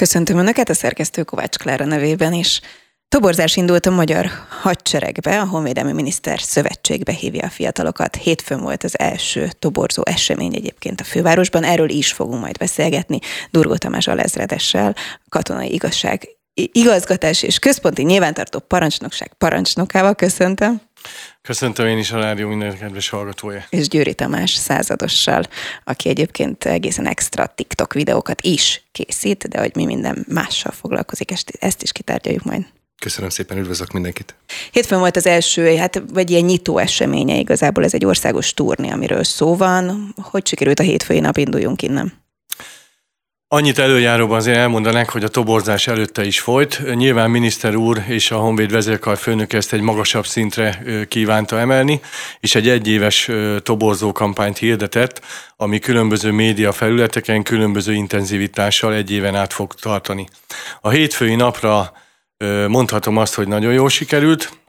Köszöntöm Önöket a szerkesztő Kovács Klára nevében is. Toborzás indult a magyar hadseregbe, a Honvédelmi Miniszter Szövetségbe hívja a fiatalokat. Hétfőn volt az első toborzó esemény egyébként a fővárosban, erről is fogunk majd beszélgetni Durgó Tamás alezredessel, katonai igazság igazgatás és központi nyilvántartó parancsnokság parancsnokával köszöntöm. Köszöntöm én is a rádió minden kedves hallgatója. És Győri Tamás századossal, aki egyébként egészen extra TikTok videókat is készít, de hogy mi minden mással foglalkozik, ezt is kitárgyaljuk majd. Köszönöm szépen, üdvözlök mindenkit. Hétfőn volt az első, hát vagy ilyen nyitó eseménye igazából, ez egy országos turné, amiről szó van. Hogy sikerült a hétfői nap, induljunk innen? Annyit előjáróban azért elmondanák, hogy a toborzás előtte is folyt. Nyilván miniszter úr és a Honvéd vezérkar főnök ezt egy magasabb szintre kívánta emelni, és egy egyéves toborzó kampányt hirdetett, ami különböző média felületeken különböző intenzivitással egy éven át fog tartani. A hétfői napra mondhatom azt, hogy nagyon jól sikerült.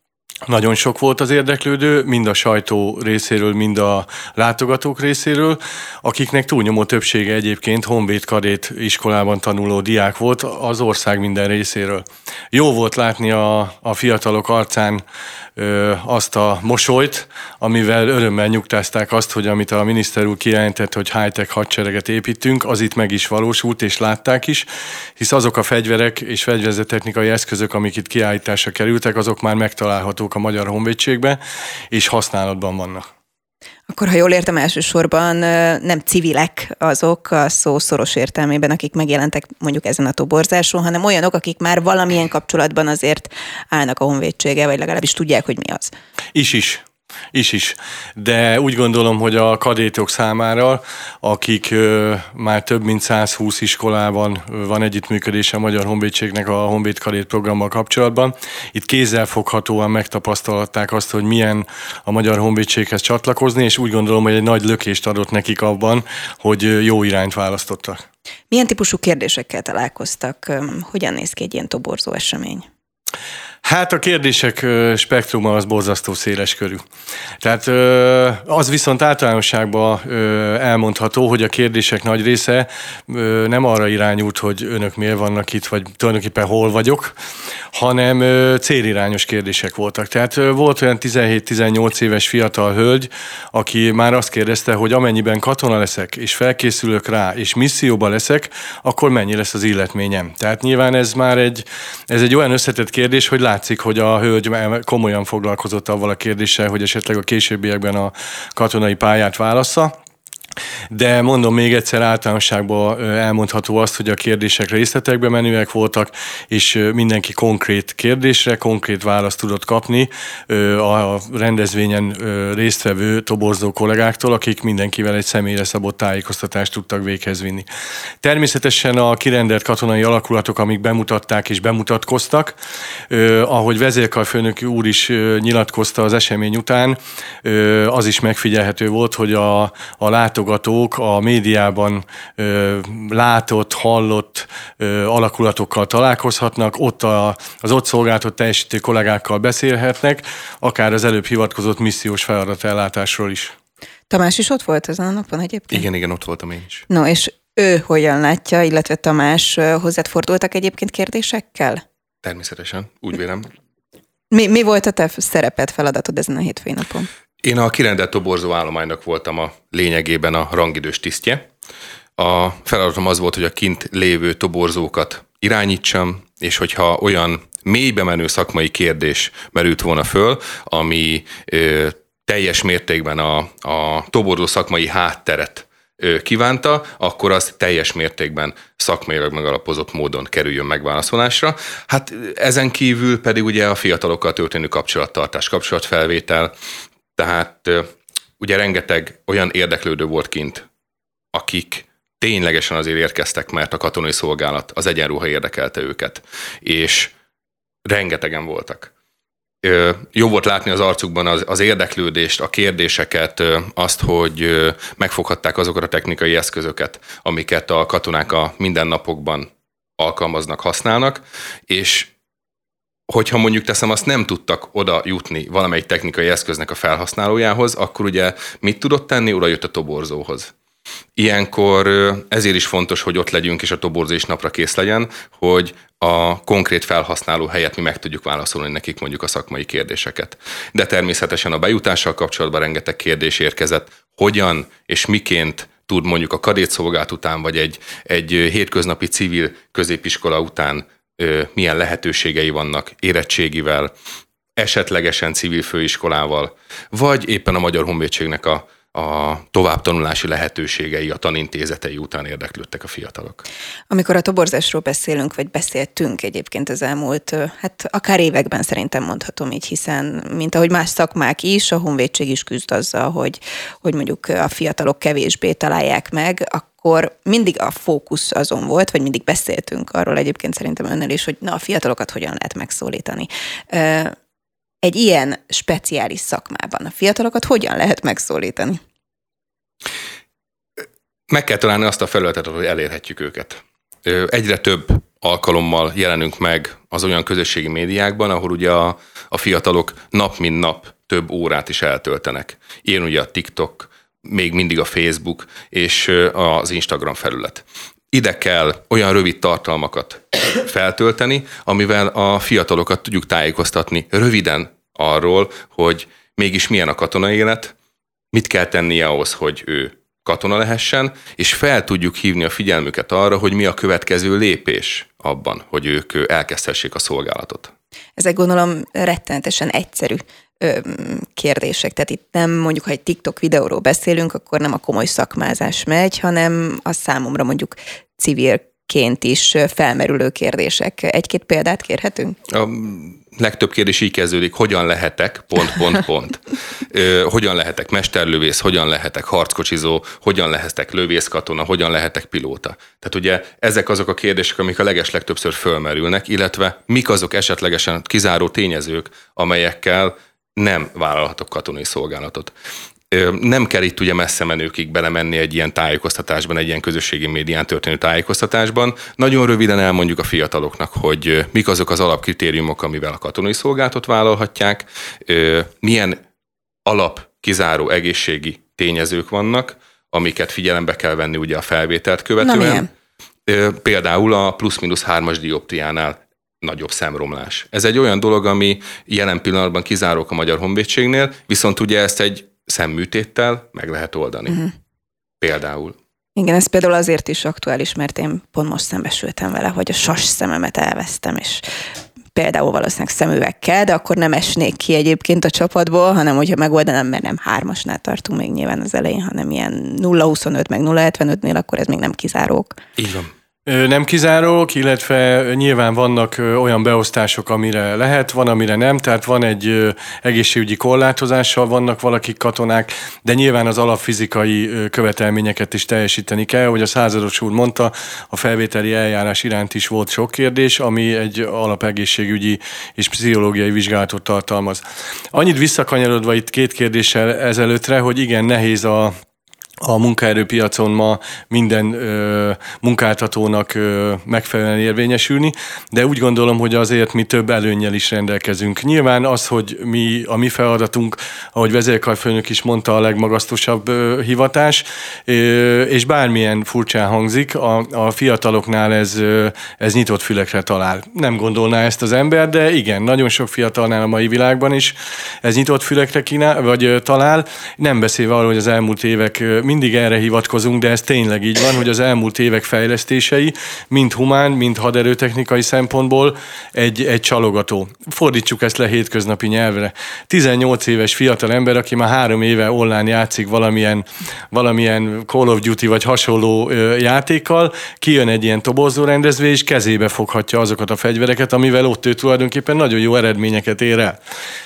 Nagyon sok volt az érdeklődő, mind a sajtó részéről, mind a látogatók részéről, akiknek túlnyomó többsége egyébként Honvéd Kadét iskolában tanuló diák volt az ország minden részéről. Jó volt látni a, a fiatalok arcán azt a mosolyt, amivel örömmel nyugtázták azt, hogy amit a miniszter úr kijelentett, hogy high-tech hadsereget építünk, az itt meg is valósult, és látták is, hisz azok a fegyverek és fegyverzetechnikai eszközök, amik itt kiállításra kerültek, azok már megtalálhatók a Magyar Honvédségbe, és használatban vannak. Akkor, ha jól értem, elsősorban nem civilek azok a szó szoros értelmében, akik megjelentek mondjuk ezen a toborzáson, hanem olyanok, akik már valamilyen kapcsolatban azért állnak a honvédsége, vagy legalábbis tudják, hogy mi az. Is is. Is is. De úgy gondolom, hogy a kadétok számára, akik ö, már több mint 120 iskolában van együttműködése a Magyar Honvédségnek a Honvéd Kadét programmal kapcsolatban, itt kézzelfoghatóan megtapasztalták azt, hogy milyen a Magyar Honvédséghez csatlakozni, és úgy gondolom, hogy egy nagy lökést adott nekik abban, hogy jó irányt választottak. Milyen típusú kérdésekkel találkoztak? Hogyan néz ki egy ilyen toborzó esemény? Hát a kérdések spektruma az borzasztó széles körű. Tehát az viszont általánosságban elmondható, hogy a kérdések nagy része nem arra irányult, hogy önök miért vannak itt, vagy tulajdonképpen hol vagyok, hanem célirányos kérdések voltak. Tehát volt olyan 17-18 éves fiatal hölgy, aki már azt kérdezte, hogy amennyiben katona leszek, és felkészülök rá, és misszióba leszek, akkor mennyi lesz az illetményem. Tehát nyilván ez már egy, ez egy olyan összetett kérdés, hogy látszik, hogy a hölgy komolyan foglalkozott avval a kérdéssel, hogy esetleg a későbbiekben a katonai pályát válassza. De mondom még egyszer általánosságban elmondható azt, hogy a kérdések részletekbe menőek voltak, és mindenki konkrét kérdésre, konkrét választ tudott kapni a rendezvényen résztvevő toborzó kollégáktól, akik mindenkivel egy személyre szabott tájékoztatást tudtak véghez vinni. Természetesen a kirendelt katonai alakulatok, amik bemutatták és bemutatkoztak, ahogy vezérkarfőnök úr is nyilatkozta az esemény után, az is megfigyelhető volt, hogy a, a látogatók a médiában ö, látott, hallott ö, alakulatokkal találkozhatnak, ott a, az ott szolgáltott teljesítő kollégákkal beszélhetnek, akár az előbb hivatkozott missziós feladatellátásról is. Tamás is ott volt ezen a napon egyébként? Igen, igen, ott voltam én is. No, és ő hogyan látja, illetve Tamás, hozzád fordultak egyébként kérdésekkel? Természetesen, úgy vélem. Mi, mi volt a te szereped, feladatod ezen a hétfői napon? Én a kirendelt toborzó állománynak voltam a lényegében a rangidős tisztje. A feladatom az volt, hogy a kint lévő toborzókat irányítsam, és hogyha olyan mélybe menő szakmai kérdés merült volna föl, ami ö, teljes mértékben a, a toborzó szakmai hátteret kívánta, akkor az teljes mértékben szakmailag megalapozott módon kerüljön megválaszolásra. Hát ezen kívül pedig ugye a fiatalokkal történő kapcsolattartás, kapcsolatfelvétel, tehát ugye rengeteg olyan érdeklődő volt kint, akik ténylegesen azért érkeztek, mert a katonai szolgálat, az egyenruha érdekelte őket, és rengetegen voltak. Jó volt látni az arcukban az, az érdeklődést, a kérdéseket, azt, hogy megfoghatták azokat a technikai eszközöket, amiket a katonák a mindennapokban alkalmaznak, használnak, és hogyha mondjuk teszem, azt nem tudtak oda jutni valamelyik technikai eszköznek a felhasználójához, akkor ugye mit tudott tenni? Oda jött a toborzóhoz. Ilyenkor ezért is fontos, hogy ott legyünk és a toborzés napra kész legyen, hogy a konkrét felhasználó helyett mi meg tudjuk válaszolni nekik mondjuk a szakmai kérdéseket. De természetesen a bejutással kapcsolatban rengeteg kérdés érkezett, hogyan és miként tud mondjuk a kadétszolgált után, vagy egy, egy hétköznapi civil középiskola után milyen lehetőségei vannak érettségivel, esetlegesen civil főiskolával, vagy éppen a Magyar Honvédségnek a, a továbbtanulási lehetőségei, a tanintézetei után érdeklődtek a fiatalok. Amikor a toborzásról beszélünk, vagy beszéltünk egyébként az elmúlt, hát akár években szerintem mondhatom így, hiszen mint ahogy más szakmák is, a honvédség is küzd azzal, hogy, hogy mondjuk a fiatalok kevésbé találják meg, akkor mindig a fókusz azon volt, vagy mindig beszéltünk arról egyébként szerintem önnel is, hogy na a fiatalokat hogyan lehet megszólítani egy ilyen speciális szakmában a fiatalokat hogyan lehet megszólítani? Meg kell találni azt a felületet, hogy elérhetjük őket. Egyre több alkalommal jelenünk meg az olyan közösségi médiákban, ahol ugye a, a fiatalok nap mint nap több órát is eltöltenek. Ilyen ugye a TikTok, még mindig a Facebook és az Instagram felület. Ide kell olyan rövid tartalmakat feltölteni, amivel a fiatalokat tudjuk tájékoztatni röviden arról, hogy mégis milyen a katonai élet, mit kell tennie ahhoz, hogy ő katona lehessen, és fel tudjuk hívni a figyelmüket arra, hogy mi a következő lépés abban, hogy ők elkezdhessék a szolgálatot. Ezek gondolom rettenetesen egyszerű kérdések. Tehát itt nem mondjuk, ha egy TikTok videóról beszélünk, akkor nem a komoly szakmázás megy, hanem a számomra mondjuk civilként is felmerülő kérdések. Egy-két példát kérhetünk? A legtöbb kérdés így kezdődik, hogyan lehetek, pont, pont, pont. Hogyan lehetek mesterlövész, hogyan lehetek harckocsizó, hogyan lehetek lövészkatona, hogyan lehetek pilóta. Tehát ugye ezek azok a kérdések, amik a legeslegtöbbször fölmerülnek, illetve mik azok esetlegesen kizáró tényezők, amelyekkel nem vállalhatok katonai szolgálatot nem kell itt ugye messze menőkig belemenni egy ilyen tájékoztatásban, egy ilyen közösségi médián történő tájékoztatásban. Nagyon röviden elmondjuk a fiataloknak, hogy mik azok az alapkritériumok, amivel a katonai szolgálatot vállalhatják, milyen alap kizáró egészségi tényezők vannak, amiket figyelembe kell venni ugye a felvételt követően. Na, Például a plusz-minusz hármas dioptriánál nagyobb szemromlás. Ez egy olyan dolog, ami jelen pillanatban kizárók a Magyar Honvédségnél, viszont ugye ezt egy szemműtéttel meg lehet oldani. Uh-huh. Például. Igen, ez például azért is aktuális, mert én pont most szembesültem vele, hogy a sas szememet elvesztem, és például valószínűleg szemüvekkel, de akkor nem esnék ki egyébként a csapatból, hanem hogyha megoldanám, mert nem hármasnál tartunk még nyilván az elején, hanem ilyen 0,25 meg 0,75-nél, akkor ez még nem kizárók. Így van. Nem kizárók, illetve nyilván vannak olyan beosztások, amire lehet, van, amire nem, tehát van egy egészségügyi korlátozással, vannak valakik katonák, de nyilván az alapfizikai követelményeket is teljesíteni kell, hogy a százados úr mondta, a felvételi eljárás iránt is volt sok kérdés, ami egy alapegészségügyi és pszichológiai vizsgálatot tartalmaz. Annyit visszakanyarodva itt két kérdéssel ezelőttre, hogy igen, nehéz a a munkaerőpiacon ma minden ö, munkáltatónak ö, megfelelően érvényesülni, de úgy gondolom, hogy azért mi több előnnyel is rendelkezünk. Nyilván az, hogy mi a mi feladatunk, ahogy vezérkarfőnök is mondta, a legmagasztosabb ö, hivatás, ö, és bármilyen furcsán hangzik, a, a fiataloknál ez, ö, ez nyitott fülekre talál. Nem gondolná ezt az ember, de igen, nagyon sok fiatalnál a mai világban is ez nyitott fülekre kínál, vagy ö, talál. Nem beszélve arról, hogy az elmúlt évek mindig erre hivatkozunk, de ez tényleg így van, hogy az elmúlt évek fejlesztései, mind humán, mind haderőtechnikai szempontból egy, egy csalogató. Fordítsuk ezt le hétköznapi nyelvre. 18 éves fiatal ember, aki már három éve online játszik valamilyen, valamilyen Call of Duty vagy hasonló játékkal, kijön egy ilyen tobozó rendezvény, és kezébe foghatja azokat a fegyvereket, amivel ott ő tulajdonképpen nagyon jó eredményeket ér el.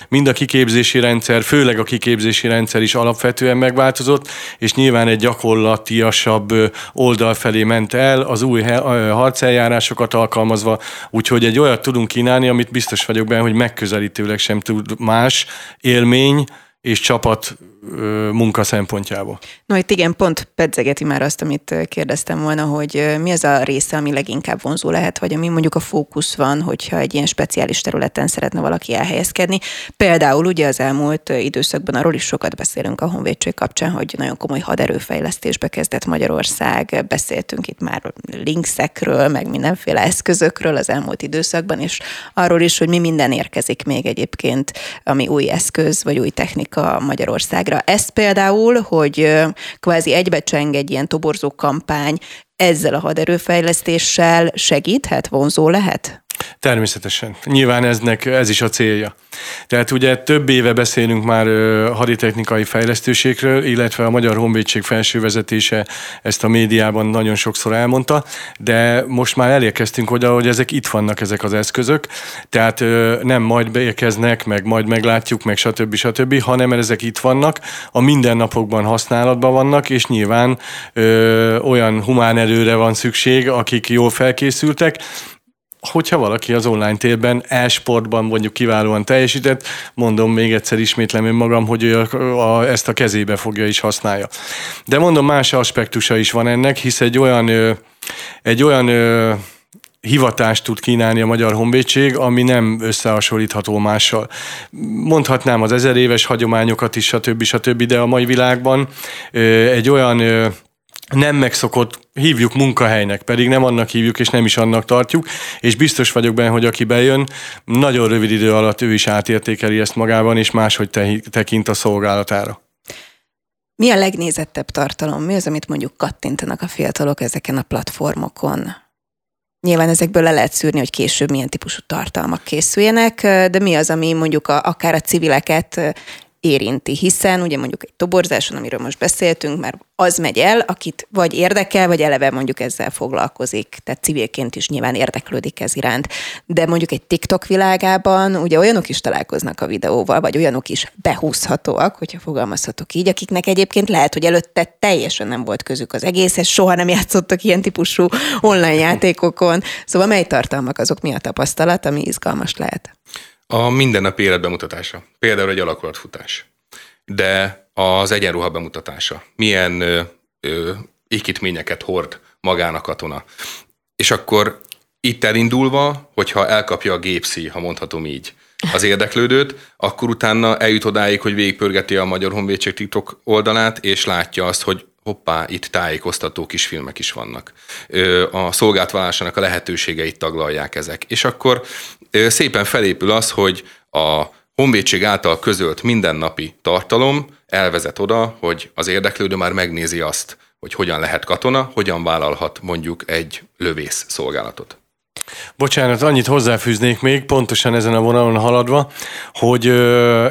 Mind a kiképzési rendszer, főleg a kiképzési rendszer is alapvetően megváltozott, és nyilván nyilván egy gyakorlatiasabb oldal felé ment el, az új harceljárásokat alkalmazva, úgyhogy egy olyat tudunk kínálni, amit biztos vagyok benne, hogy megközelítőleg sem tud más élmény, és csapat munka szempontjából. No, itt igen, pont pedzegeti már azt, amit kérdeztem volna, hogy mi az a része, ami leginkább vonzó lehet, vagy ami mondjuk a fókusz van, hogyha egy ilyen speciális területen szeretne valaki elhelyezkedni. Például ugye az elmúlt időszakban arról is sokat beszélünk a honvédség kapcsán, hogy nagyon komoly haderőfejlesztésbe kezdett Magyarország. Beszéltünk itt már linksekről, meg mindenféle eszközökről az elmúlt időszakban, és arról is, hogy mi minden érkezik még egyébként, ami új eszköz vagy új technika Magyarországra számára. Ez például, hogy kvázi egybecseng egy ilyen toborzó kampány ezzel a haderőfejlesztéssel segíthet, vonzó lehet? Természetesen. Nyilván eznek ez is a célja. Tehát ugye több éve beszélünk már haditechnikai fejlesztőségről, illetve a Magyar Honvédség felső vezetése ezt a médiában nagyon sokszor elmondta, de most már elérkeztünk oda, hogy ezek itt vannak ezek az eszközök, tehát nem majd beérkeznek, meg majd meglátjuk, meg stb. stb., hanem ezek itt vannak, a mindennapokban használatban vannak, és nyilván ö, olyan humán erőre van szükség, akik jól felkészültek, hogyha valaki az online térben, e-sportban mondjuk kiválóan teljesített, mondom még egyszer ismétlem önmagam, hogy ő a, a, ezt a kezébe fogja is használja. De mondom, más aspektusa is van ennek, hisz egy olyan, egy olyan hivatást tud kínálni a Magyar Honvédség, ami nem összehasonlítható mással. Mondhatnám az ezer éves hagyományokat is, stb. stb., de a mai világban egy olyan nem megszokott, hívjuk munkahelynek, pedig nem annak hívjuk, és nem is annak tartjuk, és biztos vagyok benne, hogy aki bejön, nagyon rövid idő alatt ő is átértékeli ezt magában, és máshogy te, tekint a szolgálatára. Mi a legnézettebb tartalom? Mi az, amit mondjuk kattintanak a fiatalok ezeken a platformokon? Nyilván ezekből le lehet szűrni, hogy később milyen típusú tartalmak készüljenek, de mi az, ami mondjuk a, akár a civileket érinti, hiszen ugye mondjuk egy toborzáson, amiről most beszéltünk, már az megy el, akit vagy érdekel, vagy eleve mondjuk ezzel foglalkozik, tehát civilként is nyilván érdeklődik ez iránt. De mondjuk egy TikTok világában ugye olyanok is találkoznak a videóval, vagy olyanok is behúzhatóak, hogyha fogalmazhatok így, akiknek egyébként lehet, hogy előtte teljesen nem volt közük az egészhez, soha nem játszottak ilyen típusú online játékokon. Szóval mely tartalmak azok mi a tapasztalat, ami izgalmas lehet? A mindennapi élet bemutatása. Például egy alakulatfutás. De az egyenruha bemutatása. Milyen ö, ö, ékítményeket hord magán a katona. És akkor itt elindulva, hogyha elkapja a gépszi, ha mondhatom így, az érdeklődőt, akkor utána eljut odáig, hogy végigpörgeti a Magyar Honvédség TikTok oldalát, és látja azt, hogy hoppá, itt tájékoztató kisfilmek is vannak. A szolgáltválásának a lehetőségeit taglalják ezek. És akkor szépen felépül az, hogy a honvédség által közölt mindennapi tartalom elvezet oda, hogy az érdeklődő már megnézi azt, hogy hogyan lehet katona, hogyan vállalhat mondjuk egy lövész szolgálatot. Bocsánat, annyit hozzáfűznék még, pontosan ezen a vonalon haladva, hogy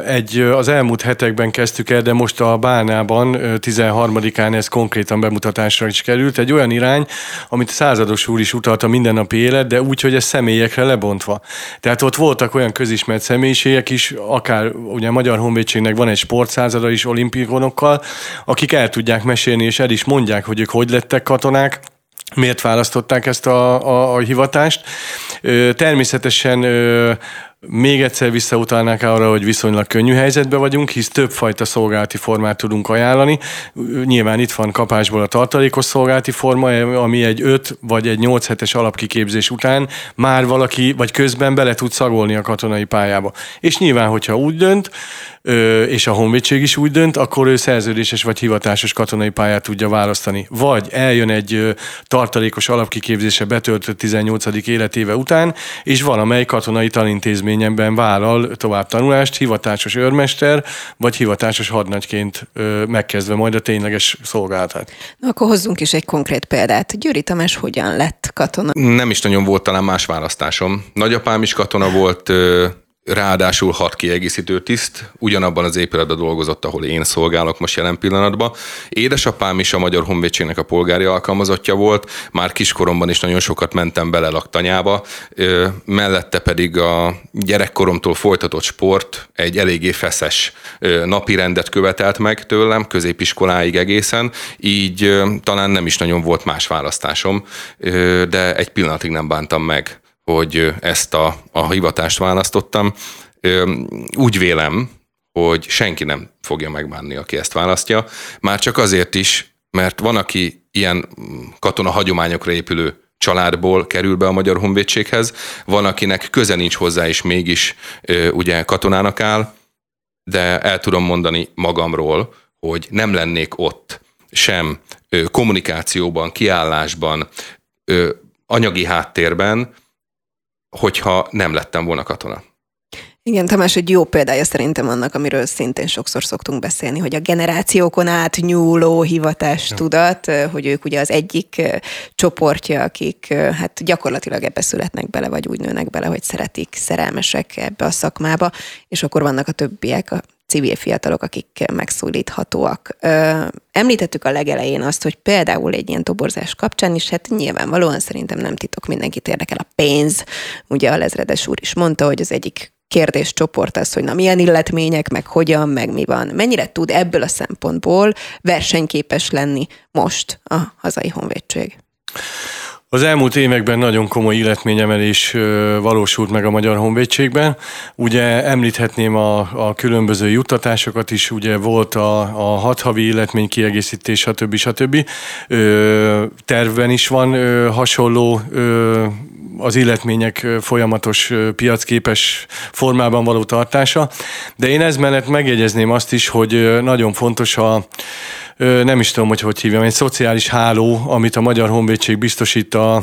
egy, az elmúlt hetekben kezdtük el, de most a Bánában 13-án ez konkrétan bemutatásra is került, egy olyan irány, amit százados úr is utalt a mindennapi élet, de úgy, hogy ez személyekre lebontva. Tehát ott voltak olyan közismert személyiségek is, akár ugye a Magyar Honvédségnek van egy sportszázada is olimpikonokkal, akik el tudják mesélni, és el is mondják, hogy ők hogy lettek katonák, miért választották ezt a, a, a hivatást. Természetesen még egyszer visszautalnák arra, hogy viszonylag könnyű helyzetben vagyunk, hisz többfajta szolgálati formát tudunk ajánlani. Nyilván itt van kapásból a tartalékos szolgálati forma, ami egy 5 vagy egy 8 hetes alapkiképzés után már valaki vagy közben bele tud szagolni a katonai pályába. És nyilván, hogyha úgy dönt, és a honvédség is úgy dönt, akkor ő szerződéses vagy hivatásos katonai pályát tudja választani. Vagy eljön egy tartalékos alapkiképzése betöltött 18. életéve után, és valamely katonai tanintézményemben vállal tovább tanulást, hivatásos őrmester, vagy hivatásos hadnagyként megkezdve majd a tényleges szolgálatát. Na, akkor hozzunk is egy konkrét példát. Győri Tamás hogyan lett katona? Nem is nagyon volt talán más választásom. Nagyapám is katona volt, ráadásul hat kiegészítő tiszt, ugyanabban az épületben dolgozott, ahol én szolgálok most jelen pillanatban. Édesapám is a Magyar Honvédségnek a polgári alkalmazottja volt, már kiskoromban is nagyon sokat mentem bele laktanyába, mellette pedig a gyerekkoromtól folytatott sport egy eléggé feszes napi rendet követelt meg tőlem, középiskoláig egészen, így talán nem is nagyon volt más választásom, de egy pillanatig nem bántam meg hogy ezt a, a hivatást választottam. Úgy vélem, hogy senki nem fogja megbánni, aki ezt választja. Már csak azért is, mert van, aki ilyen katona hagyományokra épülő családból kerül be a Magyar Honvédséghez, van, akinek köze nincs hozzá, és mégis ugye katonának áll, de el tudom mondani magamról, hogy nem lennék ott sem kommunikációban, kiállásban, anyagi háttérben, hogyha nem lettem volna katona. Igen, Tamás egy jó példája szerintem annak, amiről szintén sokszor szoktunk beszélni, hogy a generációkon át nyúló hivatás ja. tudat, hogy ők ugye az egyik csoportja, akik hát gyakorlatilag ebbe születnek bele, vagy úgy nőnek bele, hogy szeretik, szerelmesek ebbe a szakmába, és akkor vannak a többiek, civil fiatalok, akik megszólíthatóak. Említettük a legelején azt, hogy például egy ilyen toborzás kapcsán is, hát nyilvánvalóan szerintem nem titok, mindenkit érdekel a pénz. Ugye a lezredes úr is mondta, hogy az egyik kérdéscsoport az, hogy na milyen illetmények, meg hogyan, meg mi van. Mennyire tud ebből a szempontból versenyképes lenni most a hazai honvédség? Az elmúlt években nagyon komoly életményemelés valósult meg a Magyar Honvédségben. Ugye említhetném a, a különböző juttatásokat is, ugye volt a, a hat havi életmény kiegészítés, stb. stb. Ö, tervben is van ö, hasonló ö, az illetmények folyamatos piacképes formában való tartása, de én ez mellett megjegyezném azt is, hogy nagyon fontos a nem is tudom, hogy hogy hívjam, egy szociális háló, amit a Magyar Honvédség biztosít a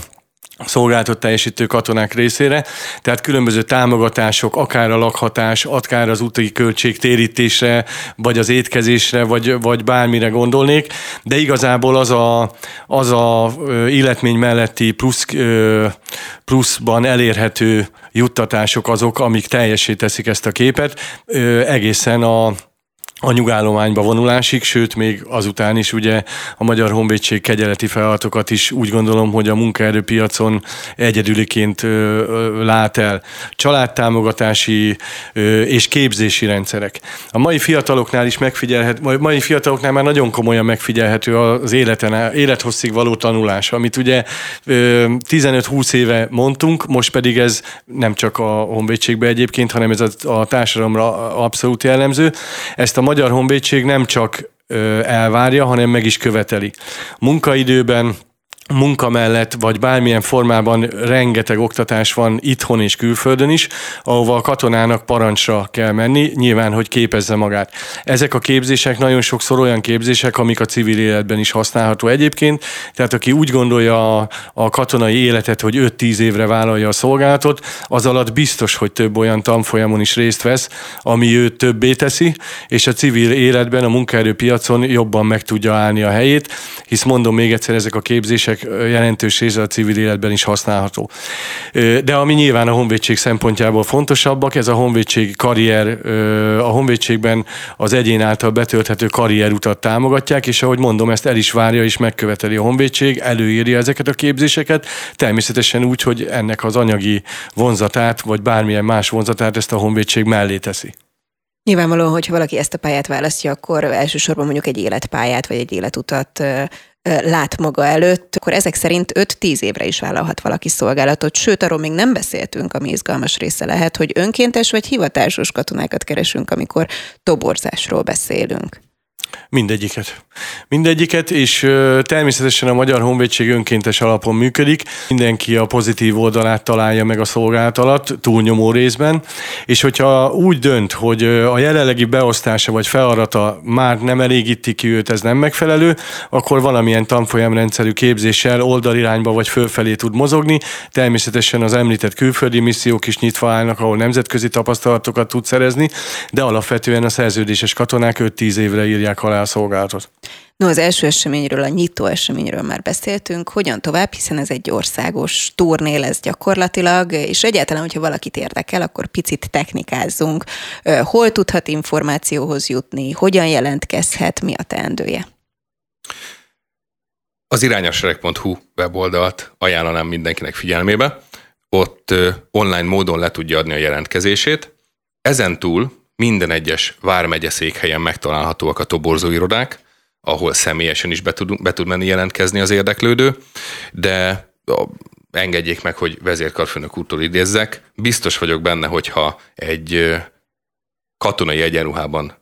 szolgáltat teljesítő katonák részére, tehát különböző támogatások, akár a lakhatás, akár az úti költség térítésre, vagy az étkezésre, vagy, vagy bármire gondolnék, de igazából az a, az a illetmény melletti plusz, pluszban elérhető juttatások azok, amik teljesé teszik ezt a képet, egészen a a nyugállományba vonulásig, sőt még azután is ugye a Magyar Honvédség kegyeleti feladatokat is úgy gondolom, hogy a munkaerőpiacon egyedüliként lát el. Családtámogatási és képzési rendszerek. A mai fiataloknál is megfigyelhető, mai fiataloknál már nagyon komolyan megfigyelhető az életen, élethosszig való tanulás, amit ugye 15-20 éve mondtunk, most pedig ez nem csak a honvédségben egyébként, hanem ez a, a társadalomra abszolút jellemző. Ezt a Magyar Honvédség nem csak elvárja, hanem meg is követeli. Munkaidőben munka mellett, vagy bármilyen formában rengeteg oktatás van itthon és külföldön is, ahova a katonának parancsra kell menni, nyilván, hogy képezze magát. Ezek a képzések nagyon sokszor olyan képzések, amik a civil életben is használható egyébként, tehát aki úgy gondolja a, a katonai életet, hogy 5-10 évre vállalja a szolgálatot, az alatt biztos, hogy több olyan tanfolyamon is részt vesz, ami őt többé teszi, és a civil életben, a munkaerőpiacon jobban meg tudja állni a helyét, hisz mondom még egyszer, ezek a képzések jelentős része a civil életben is használható. De ami nyilván a honvédség szempontjából fontosabbak, ez a honvédség karrier, a honvédségben az egyén által betölthető karrierutat támogatják, és ahogy mondom, ezt el is várja és megköveteli a honvédség, előírja ezeket a képzéseket, természetesen úgy, hogy ennek az anyagi vonzatát, vagy bármilyen más vonzatát ezt a honvédség mellé teszi. Nyilvánvalóan, hogyha valaki ezt a pályát választja, akkor elsősorban mondjuk egy életpályát vagy egy életutat lát maga előtt, akkor ezek szerint 5-10 évre is vállalhat valaki szolgálatot. Sőt, arról még nem beszéltünk, ami izgalmas része lehet, hogy önkéntes vagy hivatásos katonákat keresünk, amikor toborzásról beszélünk. Mindegyiket. Mindegyiket, és természetesen a Magyar Honvédség önkéntes alapon működik. Mindenki a pozitív oldalát találja meg a szolgálat túlnyomó részben, és hogyha úgy dönt, hogy a jelenlegi beosztása vagy feladata már nem elégíti ki őt, ez nem megfelelő, akkor valamilyen tanfolyamrendszerű képzéssel oldalirányba vagy fölfelé tud mozogni. Természetesen az említett külföldi missziók is nyitva állnak, ahol nemzetközi tapasztalatokat tud szerezni, de alapvetően a szerződéses katonák 5-10 évre írják alá a szolgálatot. No, az első eseményről, a nyitó eseményről már beszéltünk. Hogyan tovább, hiszen ez egy országos turné lesz gyakorlatilag, és egyáltalán, hogyha valakit érdekel, akkor picit technikázzunk. Hol tudhat információhoz jutni, hogyan jelentkezhet, mi a teendője? Az irányasreg.hu weboldalt ajánlanám mindenkinek figyelmébe. Ott online módon le tudja adni a jelentkezését. Ezen túl minden egyes vármegye székhelyen megtalálhatóak a toborzóirodák, ahol személyesen is be tud, be tud menni jelentkezni az érdeklődő, de engedjék meg, hogy vezérkarfőnök úrtól idézzek. Biztos vagyok benne, hogyha egy katonai egyenruhában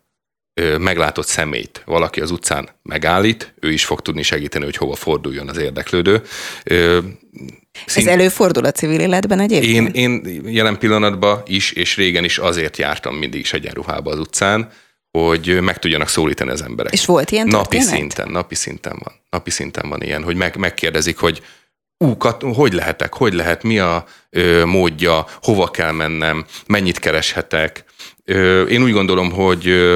meglátott személyt valaki az utcán megállít, ő is fog tudni segíteni, hogy hova forduljon az érdeklődő. Szint... Ez előfordul a civil életben egyébként? Én, én jelen pillanatban is, és régen is azért jártam mindig is egyenruhába az utcán, hogy meg tudjanak szólítani az emberek. És volt ilyen Napi történet? szinten, napi szinten van. Napi szinten van ilyen, hogy meg, megkérdezik, hogy ú, kat, hogy lehetek, hogy lehet, mi a ö, módja, hova kell mennem, mennyit kereshetek. Én úgy gondolom, hogy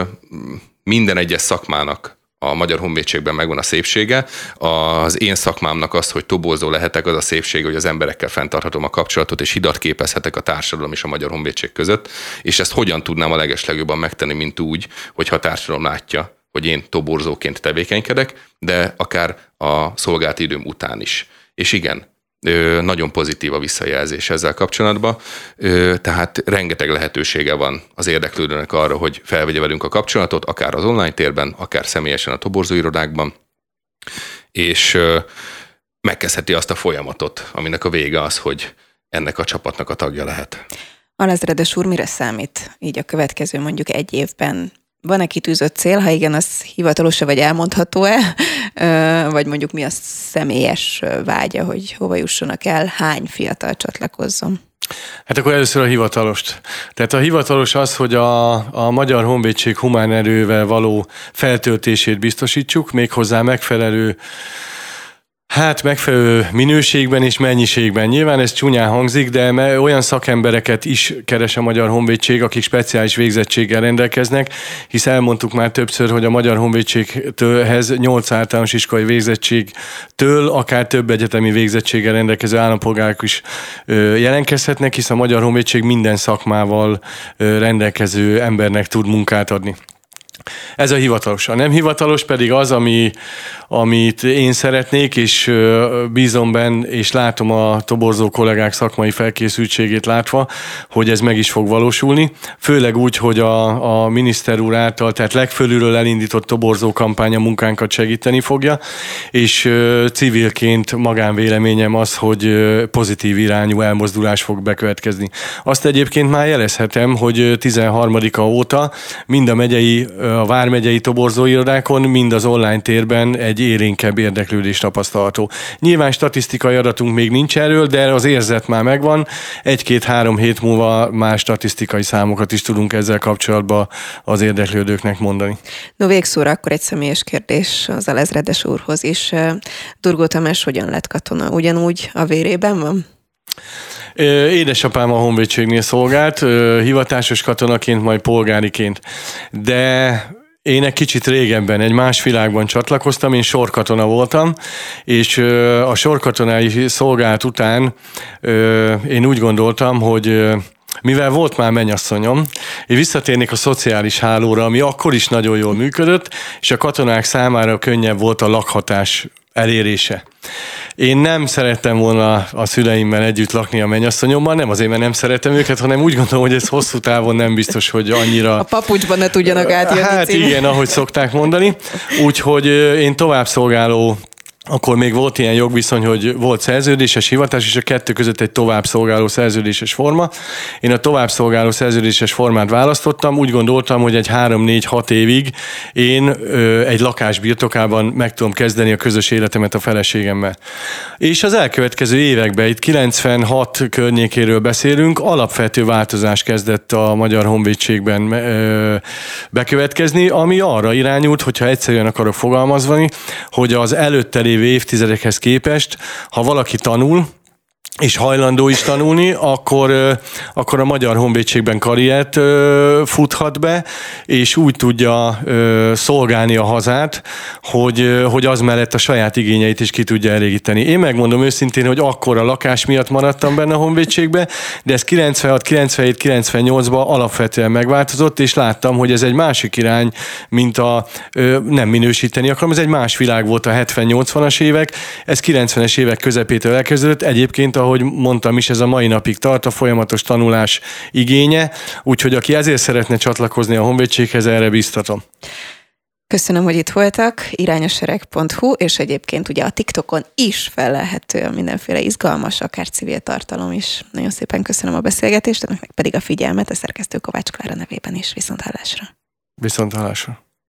minden egyes szakmának a Magyar Honvédségben megvan a szépsége. Az én szakmámnak az, hogy toborzó lehetek, az a szépsége, hogy az emberekkel fenntarthatom a kapcsolatot, és hidat képezhetek a társadalom és a Magyar Honvédség között. És ezt hogyan tudnám a legeslegjobban megtenni, mint úgy, hogyha a társadalom látja, hogy én toborzóként tevékenykedek, de akár a szolgált időm után is. És igen, nagyon pozitív a visszajelzés ezzel kapcsolatban, tehát rengeteg lehetősége van az érdeklődőnek arra, hogy felvegye velünk a kapcsolatot, akár az online térben, akár személyesen a toborzóirodákban, és megkezdheti azt a folyamatot, aminek a vége az, hogy ennek a csapatnak a tagja lehet. Alezredes úr, mire számít így a következő mondjuk egy évben van-e kitűzött cél, ha igen, az hivatalos-e vagy elmondható-e, vagy mondjuk mi a személyes vágya, hogy hova jussanak el, hány fiatal csatlakozzon? Hát akkor először a hivatalost. Tehát a hivatalos az, hogy a, a Magyar Honvédség humán erővel való feltöltését biztosítsuk, méghozzá megfelelő Hát megfelelő minőségben és mennyiségben. Nyilván ez csúnyán hangzik, de olyan szakembereket is keres a Magyar Honvédség, akik speciális végzettséggel rendelkeznek, hisz elmondtuk már többször, hogy a Magyar Honvédséghez 8 általános iskolai végzettségtől akár több egyetemi végzettséggel rendelkező állampolgárok is jelentkezhetnek, hisz a Magyar Honvédség minden szakmával rendelkező embernek tud munkát adni. Ez a hivatalos. A nem hivatalos pedig az, ami, amit én szeretnék, és bízom benne, és látom a toborzó kollégák szakmai felkészültségét látva, hogy ez meg is fog valósulni. Főleg úgy, hogy a, a miniszter úr által, tehát legfölülről elindított toborzó kampánya munkánkat segíteni fogja, és civilként magánvéleményem az, hogy pozitív irányú elmozdulás fog bekövetkezni. Azt egyébként már jelezhetem, hogy 13-a óta mind a megyei, a vármegyei toborzóirodákon, mind az online térben egy érénkebb érdeklődés tapasztalható. Nyilván statisztikai adatunk még nincs erről, de az érzet már megvan. Egy-két-három hét múlva más statisztikai számokat is tudunk ezzel kapcsolatban az érdeklődőknek mondani. No végszóra akkor egy személyes kérdés az alezredes úrhoz is. Durgó Tamás hogyan lett katona? Ugyanúgy a vérében van? Édesapám a honvédségnél szolgált, hivatásos katonaként, majd polgáriként. De én egy kicsit régebben, egy más világban csatlakoztam, én sorkatona voltam, és a sorkatonai szolgált után én úgy gondoltam, hogy mivel volt már mennyasszonyom, én visszatérnék a szociális hálóra, ami akkor is nagyon jól működött, és a katonák számára könnyebb volt a lakhatás elérése. Én nem szerettem volna a szüleimmel együtt lakni a mennyasszonyommal, nem azért, mert nem szeretem őket, hanem úgy gondolom, hogy ez hosszú távon nem biztos, hogy annyira... A papucsban ne tudjanak átjönni. Hát cím. igen, ahogy szokták mondani. Úgyhogy én tovább szolgáló akkor még volt ilyen jogviszony, hogy volt szerződéses hivatás, és a kettő között egy továbbszolgáló szerződéses forma. Én a továbbszolgáló szerződéses formát választottam, úgy gondoltam, hogy egy 3-4-6 évig én ö, egy lakás birtokában meg tudom kezdeni a közös életemet a feleségemmel. És az elkövetkező években, itt 96 környékéről beszélünk, alapvető változás kezdett a Magyar Honvédségben ö, bekövetkezni, ami arra irányult, hogyha egyszerűen akarok fogalmazni, hogy az előtte lévő évtizedekhez képest, ha valaki tanul, és hajlandó is tanulni, akkor, akkor a Magyar Honvédségben karriert futhat be, és úgy tudja szolgálni a hazát, hogy, hogy az mellett a saját igényeit is ki tudja elégíteni. Én megmondom őszintén, hogy akkor a lakás miatt maradtam benne a Honvédségbe, de ez 96, 97, 98-ban alapvetően megváltozott, és láttam, hogy ez egy másik irány, mint a nem minősíteni akarom, ez egy más világ volt a 70-80-as évek, ez 90-es évek közepétől elkezdődött, egyébként a ahogy mondtam is, ez a mai napig tart, a folyamatos tanulás igénye, úgyhogy aki ezért szeretne csatlakozni a honvédséghez, erre biztatom. Köszönöm, hogy itt voltak, irányossereg.hu, és egyébként ugye a TikTokon is felelhető mindenféle izgalmas, akár civil tartalom is. Nagyon szépen köszönöm a beszélgetést, önöknek pedig a figyelmet a szerkesztő Kovács Klára nevében is. Viszont hallásra. Viszont hallásra.